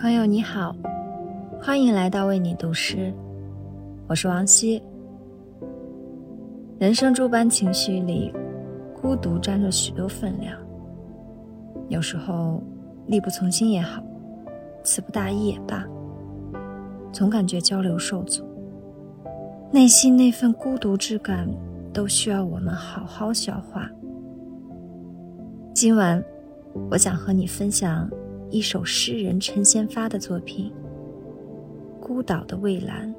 朋友你好，欢迎来到为你读诗，我是王希。人生诸般情绪里，孤独占着许多分量。有时候力不从心也好，词不达意也罢，总感觉交流受阻，内心那份孤独之感，都需要我们好好消化。今晚，我想和你分享。一首诗人陈先发的作品《孤岛的蔚蓝》。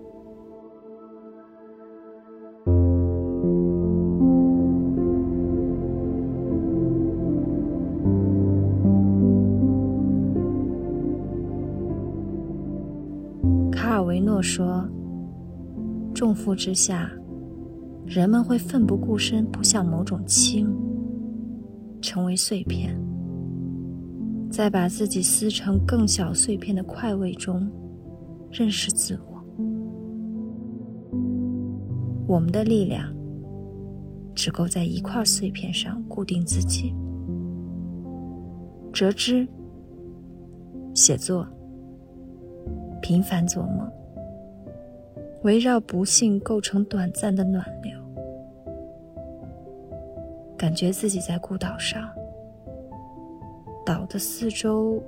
卡尔维诺说：“重负之下，人们会奋不顾身扑向某种轻，成为碎片。”在把自己撕成更小碎片的快慰中，认识自我。我们的力量只够在一块碎片上固定自己。折枝、写作、频繁做梦，围绕不幸构成短暂的暖流，感觉自己在孤岛上。岛的四周，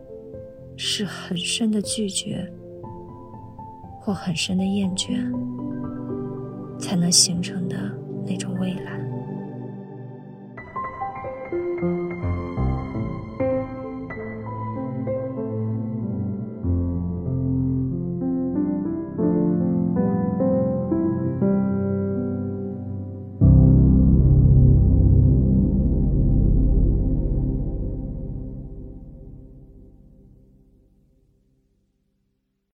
是很深的拒绝，或很深的厌倦，才能形成的那种蔚蓝。